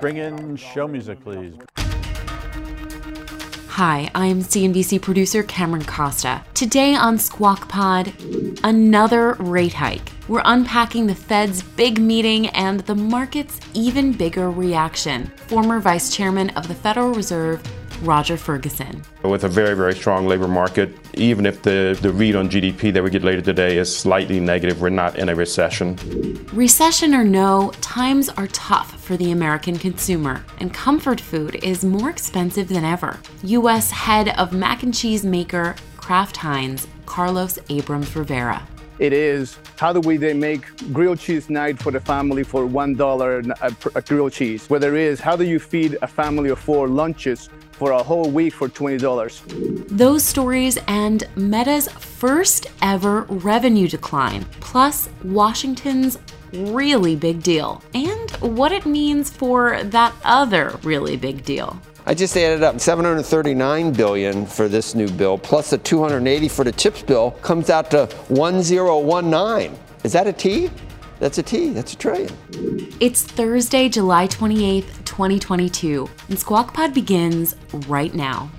Bring in show music, please. Hi, I'm CNBC producer Cameron Costa. Today on Squawk Pod, another rate hike. We're unpacking the Fed's big meeting and the market's even bigger reaction. Former Vice Chairman of the Federal Reserve, Roger Ferguson. With a very, very strong labor market, even if the, the read on GDP that we get later today is slightly negative, we're not in a recession. Recession or no, times are tough for the American consumer, and comfort food is more expensive than ever. U.S. head of mac and cheese maker Kraft Heinz, Carlos Abrams Rivera. It is how do we then make grilled cheese night for the family for one dollar a, a grilled cheese? Whether it is how do you feed a family of four lunches for a whole week for $20. Those stories and Meta's first ever revenue decline, plus Washington's really big deal, and what it means for that other really big deal. I just added up 739 billion for this new bill plus the 280 for the chips bill comes out to 1019. Is that a T? That's a T. That's a trillion. It's Thursday, July 28th, 2022, and Squawk Pod begins right now.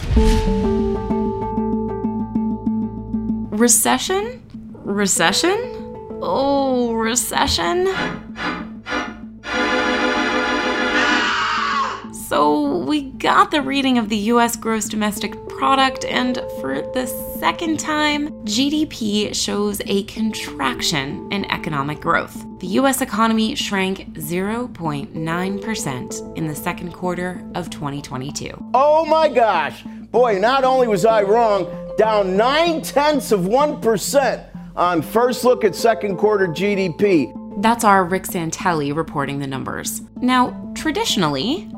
Recession? Recession? Oh, recession? So, we got the reading of the US gross domestic product, and for the second time, GDP shows a contraction in economic growth. The US economy shrank 0.9% in the second quarter of 2022. Oh my gosh! Boy, not only was I wrong, down nine tenths of 1% on first look at second quarter GDP. That's our Rick Santelli reporting the numbers. Now, traditionally,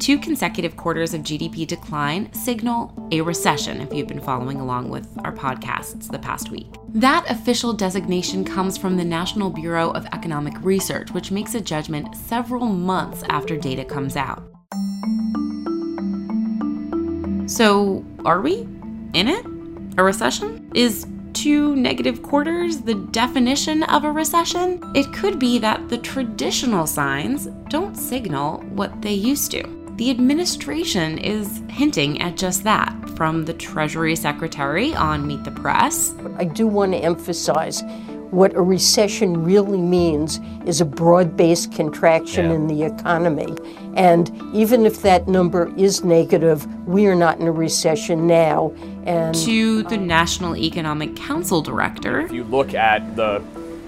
Two consecutive quarters of GDP decline signal a recession, if you've been following along with our podcasts the past week. That official designation comes from the National Bureau of Economic Research, which makes a judgment several months after data comes out. So, are we in it? A recession? Is two negative quarters the definition of a recession? It could be that the traditional signs don't signal what they used to. The administration is hinting at just that from the Treasury Secretary on Meet the Press. I do want to emphasize what a recession really means is a broad based contraction yeah. in the economy. And even if that number is negative, we are not in a recession now. And to the National Economic Council director. If you look at the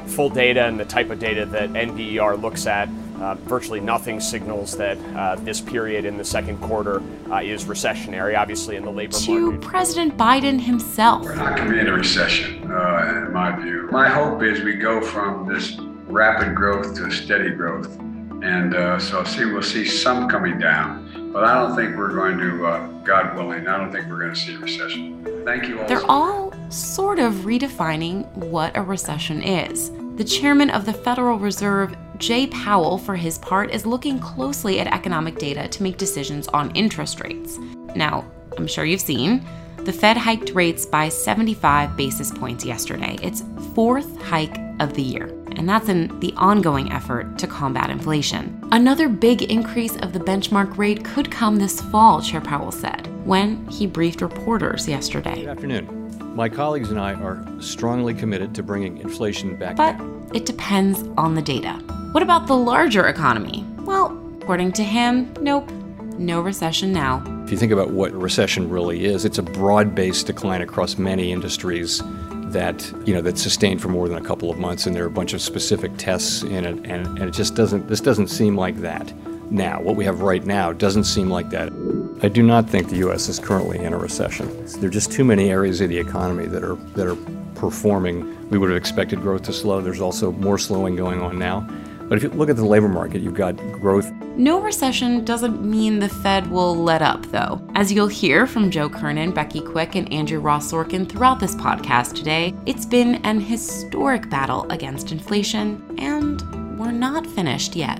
full data and the type of data that NBER looks at, uh, virtually nothing signals that uh, this period in the second quarter uh, is recessionary, obviously, in the labor to market. To President Biden himself. We're not going to be in a recession, uh, in my view. My hope is we go from this rapid growth to steady growth. And uh, so see, we'll see some coming down. But I don't think we're going to, uh, God willing, I don't think we're going to see a recession. Thank you all. They're all sort of redefining what a recession is. The chairman of the Federal Reserve Jay Powell, for his part, is looking closely at economic data to make decisions on interest rates. Now, I'm sure you've seen, the Fed hiked rates by 75 basis points yesterday. Its fourth hike of the year, and that's in the ongoing effort to combat inflation. Another big increase of the benchmark rate could come this fall, Chair Powell said, when he briefed reporters yesterday. Good afternoon. My colleagues and I are strongly committed to bringing inflation back but down. It depends on the data. What about the larger economy? Well, according to him, nope, no recession now. If you think about what recession really is, it's a broad-based decline across many industries that you know that's sustained for more than a couple of months, and there are a bunch of specific tests in it, and, and it just doesn't. This doesn't seem like that now. What we have right now doesn't seem like that. I do not think the U.S. is currently in a recession. There are just too many areas of the economy that are that are performing. We would have expected growth to slow. There's also more slowing going on now. But if you look at the labor market, you've got growth. No recession doesn't mean the Fed will let up, though. As you'll hear from Joe Kernan, Becky Quick, and Andrew Ross Sorkin throughout this podcast today, it's been an historic battle against inflation, and we're not finished yet.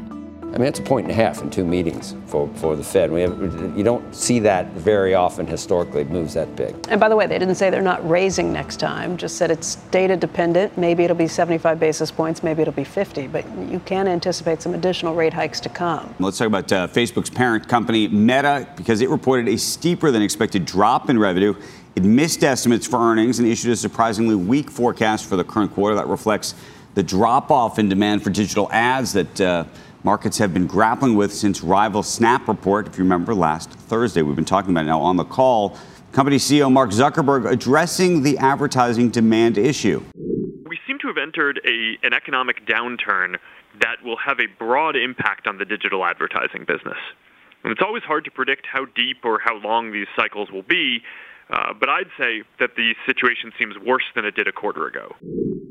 I mean, it's a point and a half in two meetings for, for the Fed. We have, you don't see that very often historically, moves that big. And by the way, they didn't say they're not raising next time, just said it's data dependent. Maybe it'll be 75 basis points, maybe it'll be 50, but you can anticipate some additional rate hikes to come. Let's talk about uh, Facebook's parent company, Meta, because it reported a steeper than expected drop in revenue. It missed estimates for earnings and issued a surprisingly weak forecast for the current quarter that reflects the drop off in demand for digital ads that. Uh, markets have been grappling with since rival Snap report. If you remember last Thursday, we've been talking about it now on the call. Company CEO Mark Zuckerberg addressing the advertising demand issue. We seem to have entered a, an economic downturn that will have a broad impact on the digital advertising business. And it's always hard to predict how deep or how long these cycles will be, uh, but I'd say that the situation seems worse than it did a quarter ago.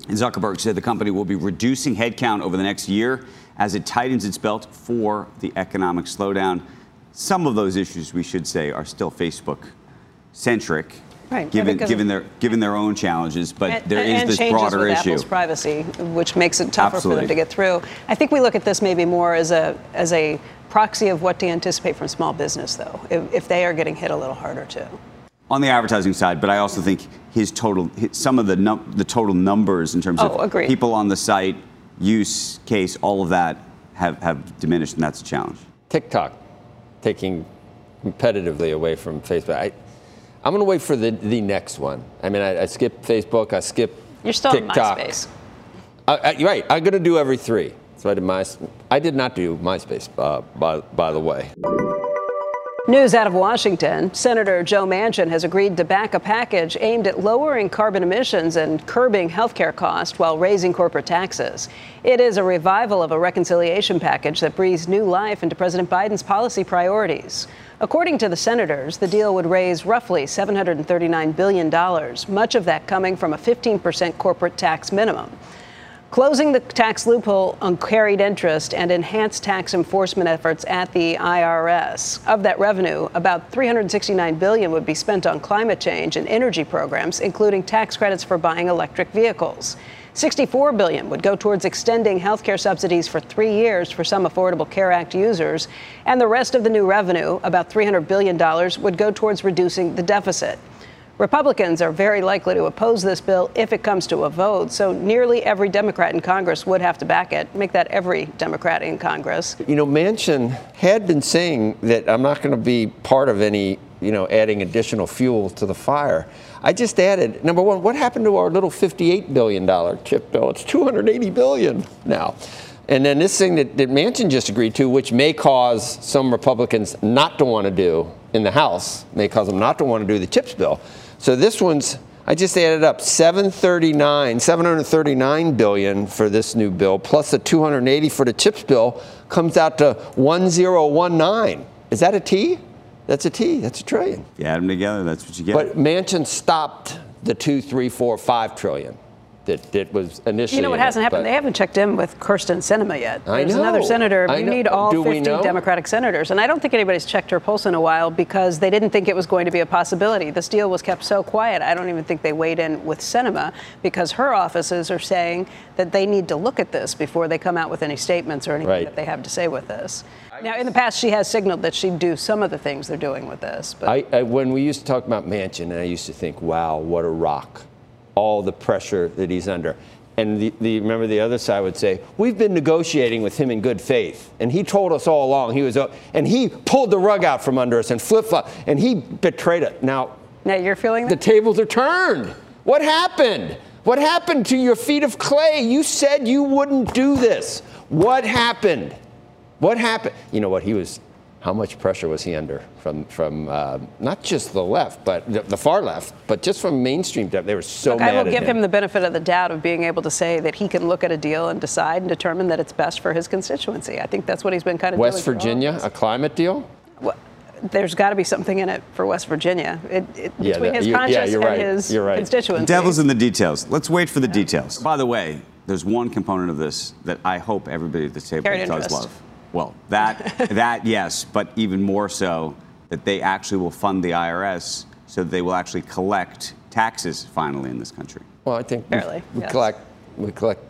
Zuckerberg said the company will be reducing headcount over the next year as it tightens its belt for the economic slowdown. Some of those issues, we should say, are still Facebook centric. Right, given, given their given their own challenges, but and, there is and this changes broader with issue. Apple's privacy, which makes it tougher Absolutely. for them to get through. I think we look at this maybe more as a as a proxy of what to anticipate from small business, though, if, if they are getting hit a little harder too. on the advertising side, but I also think his total, his, some of the num- the total numbers in terms Oh, of agreed. people on the site, use case, all of that have, have diminished, and that's a challenge. TikTok taking competitively away from Facebook. I, I'm going to wait for the, the next one. I mean, I, I skip Facebook, I skip You're still on TikTok. MySpace. I, I, right. I'm going to do every three. So I did my. I did not do MySpace, uh, by by the way. News out of Washington Senator Joe Manchin has agreed to back a package aimed at lowering carbon emissions and curbing healthcare costs while raising corporate taxes. It is a revival of a reconciliation package that breathes new life into President Biden's policy priorities. According to the senators, the deal would raise roughly $739 billion, much of that coming from a 15% corporate tax minimum. Closing the tax loophole on carried interest and enhanced tax enforcement efforts at the IRS. Of that revenue, about 369 billion would be spent on climate change and energy programs, including tax credits for buying electric vehicles. 64 billion would go towards extending health care subsidies for 3 years for some Affordable Care Act users, and the rest of the new revenue, about 300 billion dollars, would go towards reducing the deficit. Republicans are very likely to oppose this bill if it comes to a vote, so nearly every Democrat in Congress would have to back it. Make that every Democrat in Congress. You know, Manchin had been saying that I'm not going to be part of any, you know, adding additional fuel to the fire. I just added number one, what happened to our little 58 billion dollar chip bill? It's 280 billion now. And then this thing that, that Manchin just agreed to, which may cause some Republicans not to want to do in the House, may cause them not to want to do the chips bill. So this one's I just added up 739, 739 billion for this new bill, plus the 280 for the chips bill, comes out to 1019. Is that a T? That's a T. That's a trillion. If you add them together, that's what you get. But Manchin stopped the two, three, four, five trillion that, that was initially. You know what hasn't happened? They haven't checked in with Kyrsten Sinema yet. I There's know. another senator. I You know. need all Do 50? Democratic senators. And I don't think anybody's checked her pulse in a while because they didn't think it was going to be a possibility. This deal was kept so quiet. I don't even think they weighed in with Sinema because her offices are saying that they need to look at this before they come out with any statements or anything Right. that they have to say with this. Now, in the past, she has signaled that she'd do some of the things they're doing with this. But I, I, when we used to talk about Manchin, I used to think, wow, what a rock. All the pressure that he's under. And the, the, remember the other side would say, we've been negotiating with him in good faith. And he told us all along he was, and he pulled the rug out from under us and flip flop, and he betrayed it. Now, now you're feeling the tables are turned. What happened? What happened to your feet of clay? You said you wouldn't do this. What happened? What happened? You know what? He was. How much pressure was he under from from uh, not just the left, but the, the far left, but just from mainstream? They were so Look, mad I will at give him. him the benefit of the doubt of being able to say that he can look at a deal and decide and determine that it's best for his constituency. I think that's what he's been kind of West doing for all of Virginia, a climate deal. Well, there's got to be something in it for West Virginia. It, it, Yeah, between that- his you- yeah, conscience you're and right. his You're right. constituency. Devil's in the details. Let's wait for the details. By the way, there's one component of this that I hope everybody at the table Carried does interest. love. Well, that that yes, but even more so that they actually will fund the IRS so that they will actually collect taxes finally in this country. Well, I think we- Barely, we, yes. collect we collect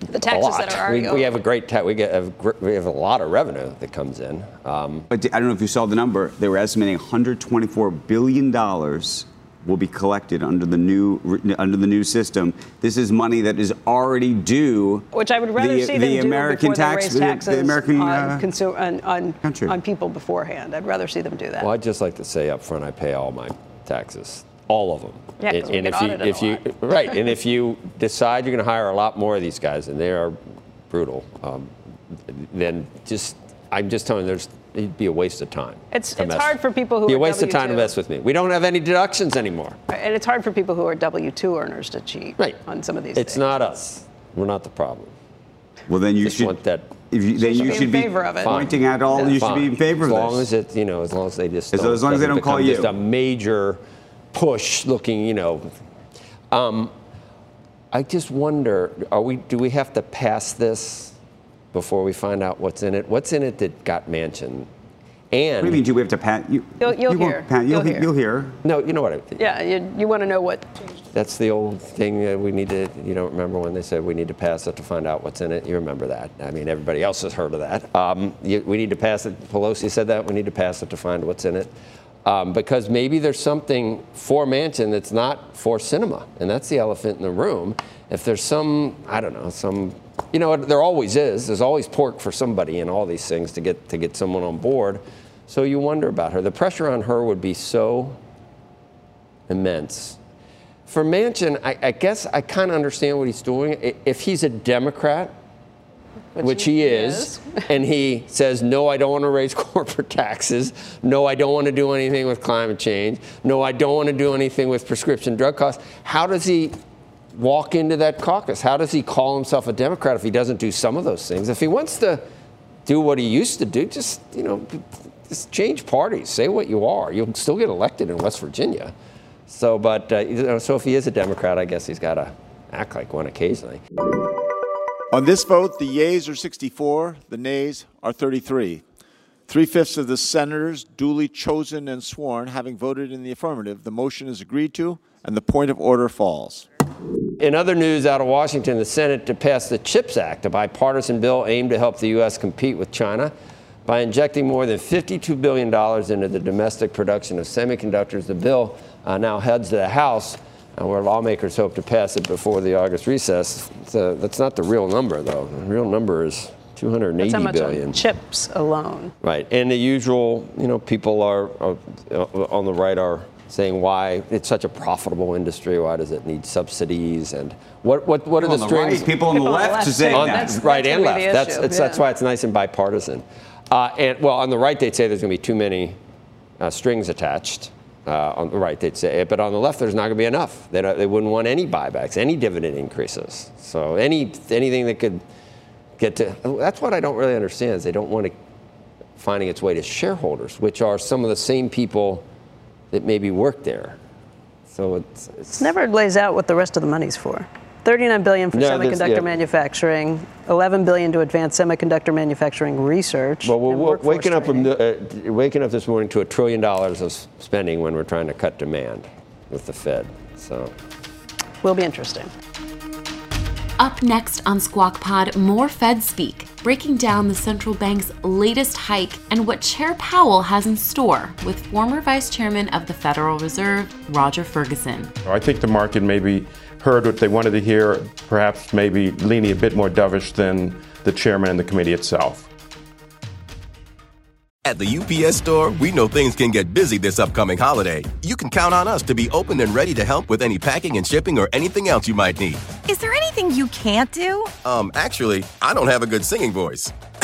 The a taxes lot. that are already we, we have a great ta- we get a, we have a lot of revenue that comes in. Um, But I don't know if you saw the number. They were estimating 124 billion dollars will be collected under the new under the new system. This is money that is already due. Which I would rather the, see them the do American tax, they raise the- taxes the American on, uh, consu- on, on, country. on people beforehand. I'd rather see them do that. well, I'd just like to say up front, I pay all my taxes, all of them. Yeah, 'cause we and get if you audited a if you right, and if you decide you're going to hire a lot more of these guys, and they are brutal, um, then just I'm just telling you, there's it'd be a waste of time. It's- it's hard for people who be a are waste of time to W2. mess with me. We don't have any deductions anymore. And it's hard for people who are W 2 earners to cheat Right. on some of these It's things. not us. We're not the problem. Well, then you Just should. want that. If you, then should you be in should be favor of it. pointing at all. Yeah, you should fine. be in favor as of long this. as it, you know, as long as they just As- as long as they don't call become just you. a major push looking, you know. Um, I just wonder, are we? Do we have to pass this before we find out what's in it? What's in it that got Manchin? And what do you mean? Do we have to pat? You, You'll- you'll you hear. pat- you'll, You'll he- hear. you'll hear. No, you know what? I, Yeah, you, you want to know what. that's the old thing that we need to. You don't remember when they said we need to pass it to find out what's in it? You remember that? I mean, everybody else has heard of that. Um, you, we need to pass it. Pelosi said that we need to pass it to find what's in it. Um, because maybe there's something for Manchin that's not for Sinema, and that's the elephant in the room. If there's some, I don't know, some, you know, there always is. There's always pork for somebody in all these things to get to get someone on board. So you wonder about her. The pressure on her would be so immense. For Manchin, I, I guess I kind of understand what he's doing. If he's a Democrat, which, he is, and he says, no, I don't want to raise corporate taxes. No, I don't want to do anything with climate change. No, I don't want to do anything with prescription drug costs. How does he walk into that caucus? How does he call himself a Democrat if he doesn't do some of those things? If he wants to do what he used to do, just, you know, just change parties. Say what you are. You'll still get elected in West Virginia. So, but, uh, you know, so if he is a Democrat, I guess he's got to act like one occasionally. On this vote, the yeas are 64, the nays are 33. Three fifths of the senators duly chosen and sworn having voted in the affirmative, the motion is agreed to, and the point of order falls. In other news out of Washington, the Senate to pass the CHIPS Act, a bipartisan bill aimed to help the U.S. compete with China by injecting more than $52 billion into the domestic production of semiconductors. The bill uh, now heads to the House, uh, where lawmakers hope to pass it before the August recess. So that's not the real number, though. The real number is 280 That's how much billion. on chips alone. Right, and the usual, you know, people are, are uh, on the right are saying why it's such a profitable industry. Why does it need subsidies? And what what what are People the on the right, strings? people on the People the left left are saying On- that. That's- right that's and left. the That's issue, it's, that's why it's nice and bipartisan. Uh, and well, on the right they'd say there's going to be too many uh, strings attached. Uh, on the right they'd say, it, but on the left there's not going to be enough. They don't, they wouldn't want any buybacks, any dividend increases. So any anything that could get to that's what I don't really understand is they don't want to finding its way to shareholders, which are some of the same people that maybe work there. So it's, it's It never lays out what the rest of the money's for. 39 billion for No, semiconductor yeah. manufacturing, 11 billion to advance semiconductor manufacturing research. well, we're, waking up from, uh, waking up this morning to a trillion dollars of spending when we're trying to cut demand with the Fed. So Will be interesting. Up next on Squawk Pod, more Fed speak, breaking down the central bank's latest hike and what Chair Powell has in store with former Vice Chairman of the Federal Reserve, Roger Ferguson. I think the market maybe heard what they wanted to hear, perhaps maybe leaning a bit more dovish than the chairman and the committee itself. At the UPS store, we know things can get busy this upcoming holiday. You can count on us to be open and ready to help with any packing and shipping or anything else you might need. Is there anything you can't do? Um, actually, I don't have a good singing voice.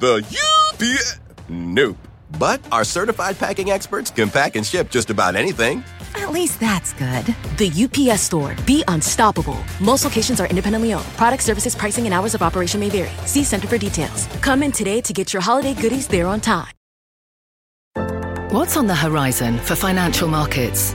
the UPS. Nope. But our certified packing experts can pack and ship just about anything. At least that's good. The UPS store. Be unstoppable. Most locations are independently owned. Product services, pricing, and hours of operation may vary. See Center for details. Come in today to get your holiday goodies there on time. What's on the horizon for financial markets?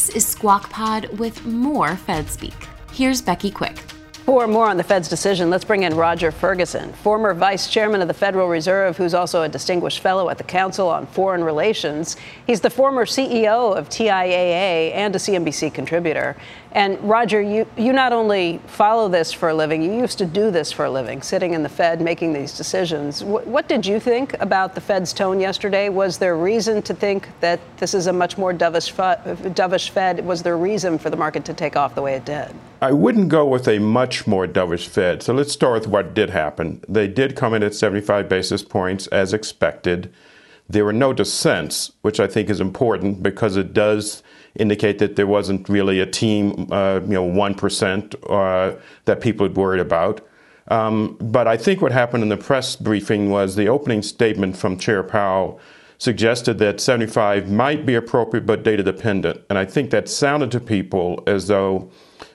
This is Squawk Pod with more Fed Speak. Here's Becky Quick. For more on the Fed's decision, let's bring in Roger Ferguson, former vice chairman of the Federal Reserve, who's also a distinguished fellow at the Council on Foreign Relations. He's the former CEO of TIAA and a CNBC contributor. And Roger, you, you not only follow this for a living, you used to do this for a living, sitting in the Fed making these decisions. W- what did you think about the Fed's tone yesterday? Was there reason to think that this is a much more dovish, dovish Fed? Was there reason for the market to take off the way it did? I wouldn't go with a much more dovish Fed. So let's start with what did happen. They did come in at 75 basis points as expected. There were no dissents, which I think is important because it does indicate that there wasn't really a team, uh, you know, 1% uh, that people had worried about. Um, but I think what happened in the press briefing was the opening statement from Chair Powell suggested that 75 might be appropriate but data dependent. And I think that sounded to people as though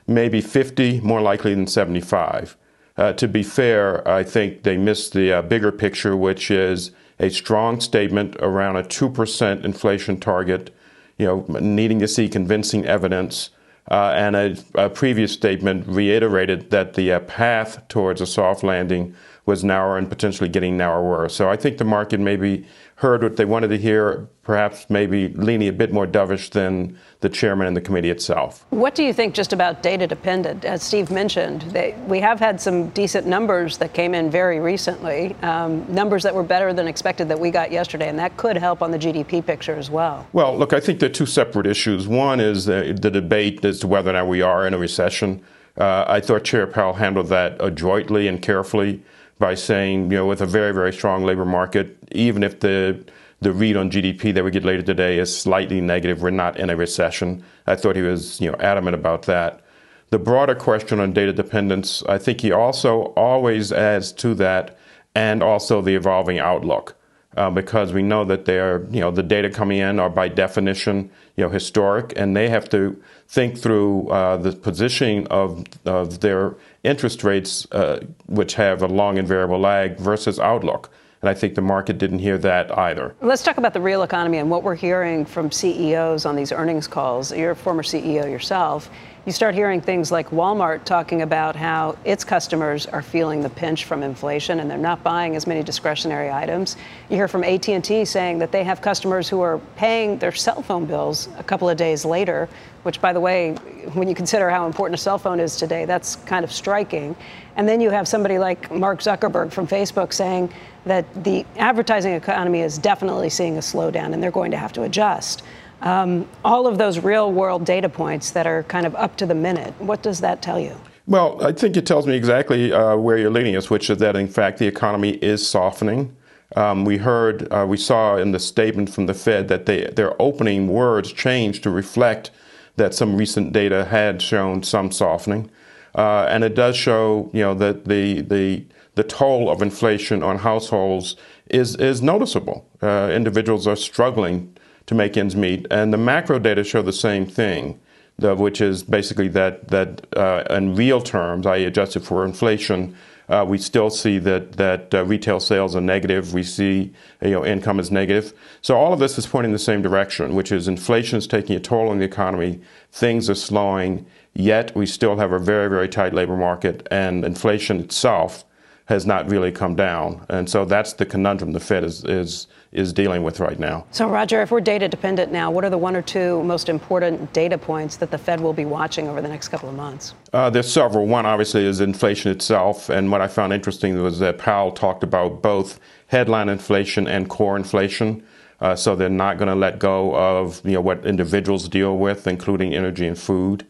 maybe 50 more likely than 75. Uh, to be fair, I think they missed the uh, bigger picture, which is a strong statement around a 2% inflation target you know, needing to see convincing evidence. Uh, and a, a, previous statement reiterated that the uh, path towards a soft landing was narrower and potentially getting narrower. So I think the market maybe heard what they wanted to hear, perhaps maybe leaning a bit more dovish than the chairman and the committee itself. What do you think just about data dependent? As Steve mentioned, they, we have had some decent numbers that came in very recently, um, numbers that were better than expected that we got yesterday, and that could help on the GDP picture as well. Well, look, I think there are two separate issues. One is the, the debate as to whether or not we are in a recession. Uh, I thought Chair Powell handled that adroitly and carefully by saying, you know, with a very, very strong labor market, even if the the read on GDP that we get later today is slightly negative, we're not in a recession. I thought he was, you know, adamant about that. The broader question on data dependence, I think he also always adds to that, and also the evolving outlook. Uh, because we know that they're, you know, the data coming in are by definition, you know, historic, and they have to think through uh, the positioning of, of their interest rates, uh, which have a long and variable lag, versus outlook. And I think the market didn't hear that either. Let's talk about the real economy and what we're hearing from CEOs on these earnings calls. You're a former CEO yourself you start hearing things like Walmart talking about how its customers are feeling the pinch from inflation and they're not buying as many discretionary items. You hear from AT&T saying that they have customers who are paying their cell phone bills a couple of days later, which by the way, when you consider how important a cell phone is today, that's kind of striking. And then you have somebody like Mark Zuckerberg from Facebook saying that the advertising economy is definitely seeing a slowdown and they're going to have to adjust. Um, all of those real world data points that are kind of up to the minute. What does that tell you? Well, I think it tells me exactly uh, where you're leading us, which is that in fact the economy is softening. Um, we heard, uh, we saw in the statement from the Fed that they, their opening words changed to reflect that some recent data had shown some softening. Uh, and it does show, you know, that the, the, the toll of inflation on households is, is noticeable. Uh, individuals are struggling to make ends meet. And the macro data show the same thing, which is basically that that uh, in real terms, I adjusted for inflation, uh, we still see that that uh, retail sales are negative. We see you know income is negative. So all of this is pointing in the same direction, which is inflation is taking a toll on the economy. Things are slowing. Yet we still have a very very tight labor market, and inflation itself has not really come down. And so that's the conundrum the Fed is is is dealing with right now. So, Roger, if we're data dependent now, what are the one or two most important data points that the Fed will be watching over the next couple of months? Uh, there's several. One, obviously, is inflation itself. And what I found interesting was that Powell talked about both headline inflation and core inflation. Uh, so they're not going to let go of you know what individuals deal with, including energy and food.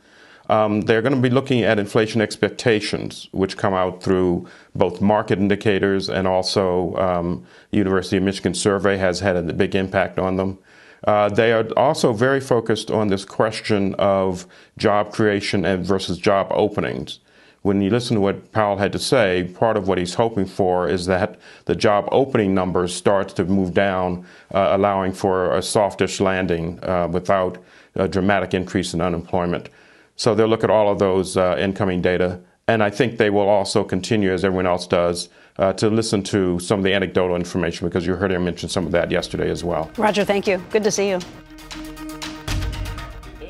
Um, they're going to be looking at inflation expectations, which come out through both market indicators and also um, University of Michigan survey has had a big impact on them. Uh, they are also very focused on this question of job creation and versus job openings. When you listen to what Powell had to say, part of what he's hoping for is that the job opening numbers start to move down, uh, allowing for a softish landing uh, without a dramatic increase in unemployment. So they'll look at all of those uh, incoming data, and I think they will also continue, as everyone else does, uh, to listen to some of the anecdotal information because you heard him mention some of that yesterday as well. Roger, thank you. Good to see you.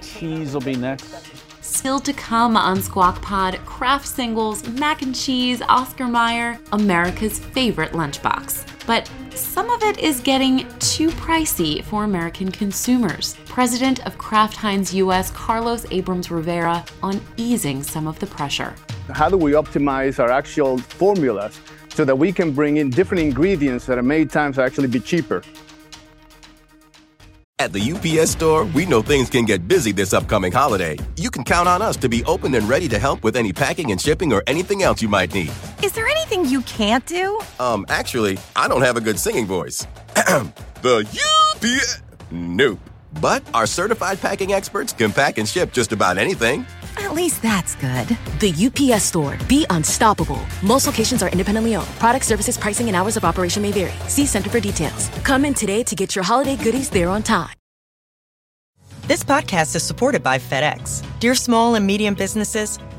Cheese will be next. Still to come on Squawk Pod, Kraft singles, mac and cheese, Oscar Mayer, America's favorite lunchbox. But some of it is getting too pricey for American consumers. President of Kraft Heinz US, Carlos Abrams Rivera, on easing some of the pressure. How do we optimize our actual formulas so that we can bring in different ingredients that are made times actually be cheaper? At the UPS store, we know things can get busy this upcoming holiday. You can count on us to be open and ready to help with any packing and shipping or anything else you might need. Is there anything you can't do? Um, actually, I don't have a good singing voice. the UPS. Nope. But our certified packing experts can pack and ship just about anything. At least that's good. The UPS store. Be unstoppable. Most locations are independently owned. Product services, pricing, and hours of operation may vary. See Center for details. Come in today to get your holiday goodies there on time. This podcast is supported by FedEx. Dear small and medium businesses,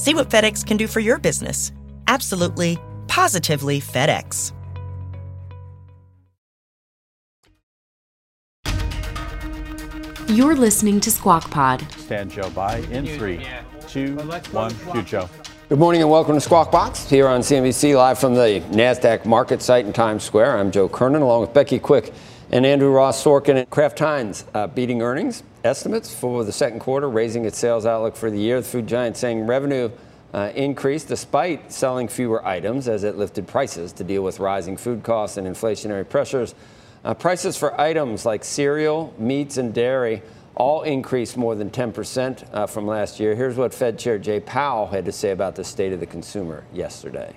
See what FedEx can do for your business. Absolutely, positively FedEx. You're listening to Squawk Pod. Stand Joe by in three, two, one. Shoot Joe. Good morning and welcome to Squawk Box here on CNBC live from the NASDAQ market site in Times Square. I'm Joe Kernan along with Becky Quick and Andrew Ross Sorkin at Kraft Heinz uh, beating earnings estimates for the second quarter, raising its sales outlook for the year. The food giant saying revenue uh, increased despite selling fewer items as it lifted prices to deal with rising food costs and inflationary pressures. Uh, prices for items like cereal, meats, and dairy all increased more than 10% uh, from last year. Here's what Fed Chair Jay Powell had to say about the state of the consumer yesterday.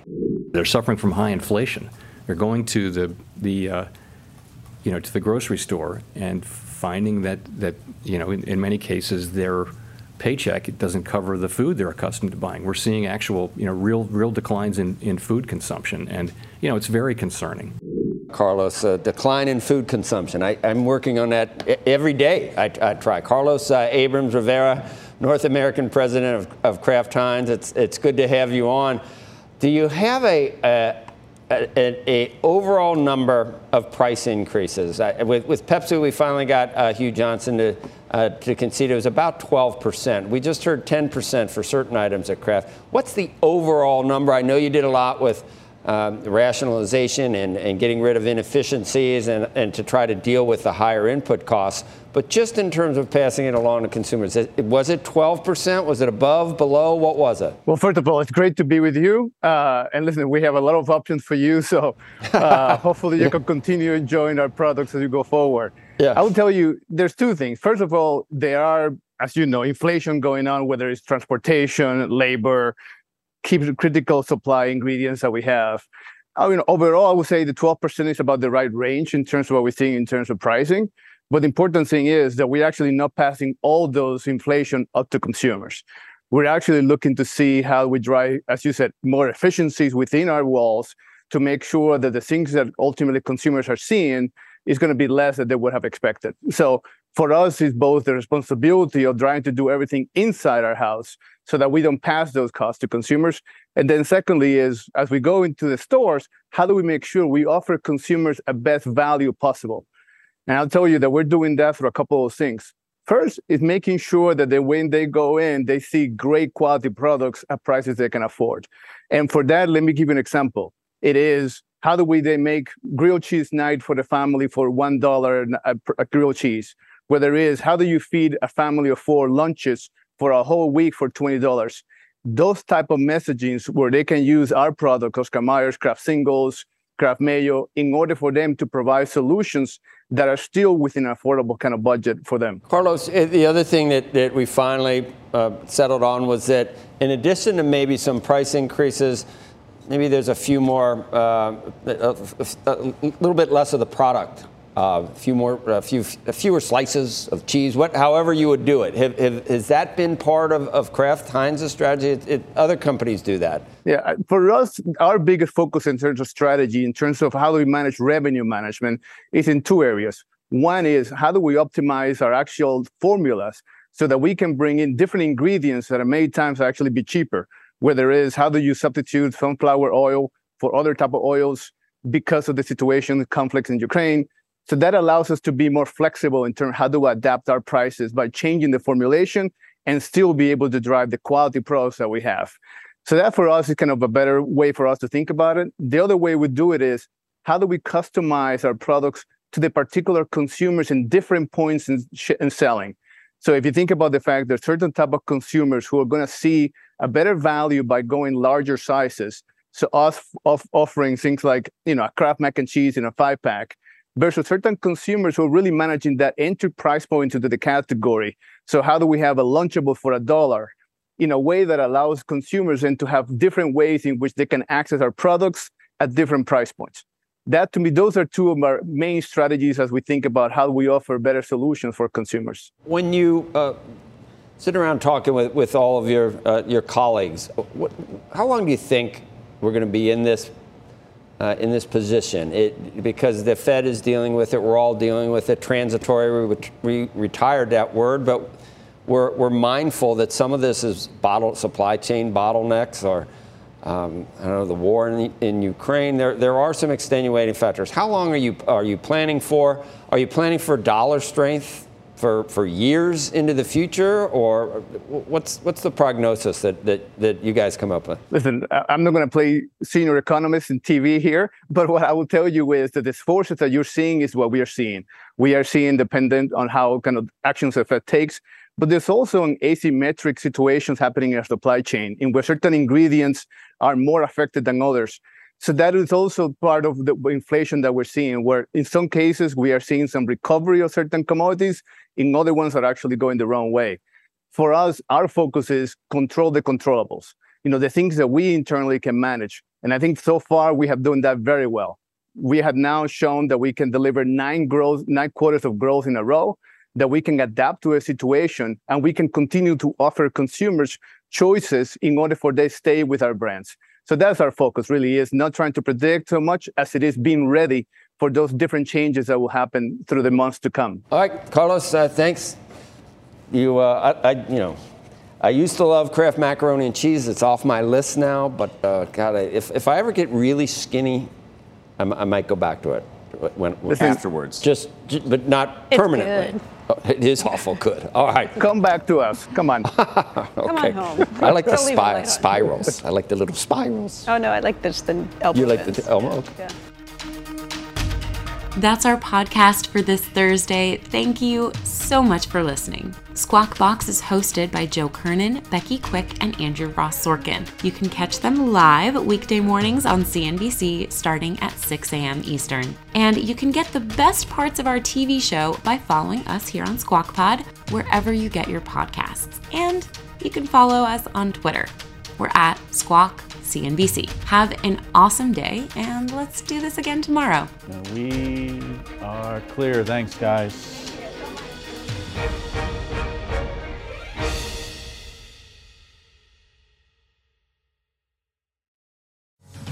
They're suffering from high inflation. They're going to the the uh, you know to the grocery store and finding that that you know in, in many cases their paycheck it doesn't cover the food they're accustomed to buying. We're seeing actual you know real real declines in, in food consumption and you know it's very concerning. Carlos, uh, decline in food consumption. I, am working on that every day. I, I try. Carlos uh, Abrams Rivera, North American president of, of Kraft Heinz. It's it's good to have you on. Do you have a, a a, a, overall number of price increases. Uh, with, with, Pepsi, we finally got uh, Hugh Johnston to, uh, to concede it was about 12%. We just heard 10% for certain items at Kraft. What's the overall number? I know you did a lot with um, rationalization and, and getting rid of inefficiencies and, and to try to deal with the higher input costs. But just in terms of passing it along to consumers, was it 12%? Was it above, below? What was it? Well, first of all, it's great to be with you. Uh, and listen, we have a lot of options for you. So uh, hopefully you can continue enjoying our products as you go forward. Yeah. I will tell you, there's two things. First of all, there are, as you know, inflation going on, whether it's transportation, labor, keep critical supply ingredients that we have. I mean, overall, I would say the 12% is about the right range in terms of what we're seeing in terms of pricing. But the important thing is that we're actually not passing all those inflation up to consumers. We're actually looking to see how we drive, as you said, more efficiencies within our walls to make sure that the things that ultimately consumers are seeing is going to be less than they would have expected. So for us, it's both the responsibility of trying to do everything inside our house so that we don't pass those costs to consumers. And then secondly is as we go into the stores, how do we make sure we offer consumers a best value possible? And I'll tell you that we're doing that through a couple of things. First is making sure that they, when they go in, they see great quality products at prices they can afford. And for that, let me give you an example. It is how do we then make grilled cheese night for the family for one dollar a, grilled cheese whether it is how do you feed a family of four lunches for a whole week for $20 those type of messagings where they can use our product oscar Mayer's kraft singles kraft mayo in order for them to provide solutions that are still within an affordable kind of budget for them. Carlos eh, the other thing that, that we finally uh, settled on was that in addition to maybe some price increases maybe there's a few more uh, a, a, a little bit less of the product a few more, a few, fewer slices of cheese, what, however you would do it. Have, have, has that been part of, of Kraft Heinz's strategy? It, it, other companies do that. Yeah, uh, for us, our biggest focus in terms of strategy, in terms of how do we manage revenue management, is in two areas. One is how do we optimize our actual formulas so that we can bring in different ingredients that are many times actually be cheaper. Whether it is how do you substitute sunflower oil for other type of oils because of the situation, the conflicts in Ukraine so that allows us to be more flexible in terms how to adapt our prices by changing the formulation and still be able to drive the quality products that we have. So that for us is kind of a better way for us to think about it. The other way we do it is how do we customize our products to the particular consumers in different points in, in selling. So if you think about the fact that certain type of consumers who are going to see a better value by going larger sizes, so us off, offering things like you know a Kraft mac and cheese in a five pack, versus certain consumers who are really managing that entry price point into the category. So how do we have a lunchable for a dollar in a way that allows consumers and to have different ways in which they can access our products at different price points? That to me, those are two of our main strategies as we think about how we offer better solutions for consumers. When you uh, sit around talking with, with all of your uh, your colleagues, what, how long do you think we're going to be in this uh, in this position. It, because the Fed is dealing with it, we're all dealing with it. Transitory, we, we retired that word, but we're, we're mindful that some of this is bottle, supply chain bottlenecks or um, I don't know the war in, in Ukraine. There, there are some extenuating factors. How long are you are you planning for? Are you planning for dollar strength for, for years into the future, or what's what's the prognosis that, that, that you guys come up with? Listen, I'm not going to play senior economist in TV here, but what I will tell you is that the forces that you're seeing is what we are seeing. We are seeing dependent on how kind of actions the Fed takes, but there's also an asymmetric situations happening in our supply chain in where certain ingredients are more affected than others. So that is also part of the inflation that we're seeing, where in some cases we are seeing some recovery of certain commodities, in other ones are actually going the wrong way. For us, our focus is control the controllables, you know, the things that we internally can manage. And I think so far we have done that very well. We have now shown that we can deliver nine growth, nine quarters of growth in a row, that we can adapt to a situation and we can continue to offer consumers choices in order for they stay with our brands. So that's our focus really is not trying to predict so much as it is being ready for those different changes that will happen through the months to come. All right, Carlos, uh, thanks. You, uh, I, I, you know, I used to love Kraft macaroni and cheese. It's off my list now, but uh, God, if, if I ever get really skinny, I, I might go back to it. When, afterwards. Just, but not it's permanently. Good. Oh, it is awful good. All right. Come back to us. Come on. okay. Come on home. I like the Don't leave it spy, light on. spirals. I like the little spirals. Oh no, I like this the elbow. You like the elbow? Okay. Yeah. That's our podcast for this Thursday. Thank you so much for listening. Squawk Box is hosted by Joe Kernan, Becky Quick, and Andrew Ross Sorkin. You can catch them live weekday mornings on CNBC starting at 6 a.m. Eastern. And you can get the best parts of our TV show by following us here on Squawk Pod, wherever you get your podcasts. And you can follow us on Twitter. We're at Squawk CNBC. Have an awesome day, and let's do this again tomorrow. We are clear. Thanks, guys.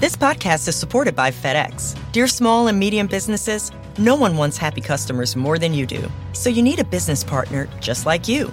This podcast is supported by FedEx. Dear small and medium businesses, no one wants happy customers more than you do. So you need a business partner just like you.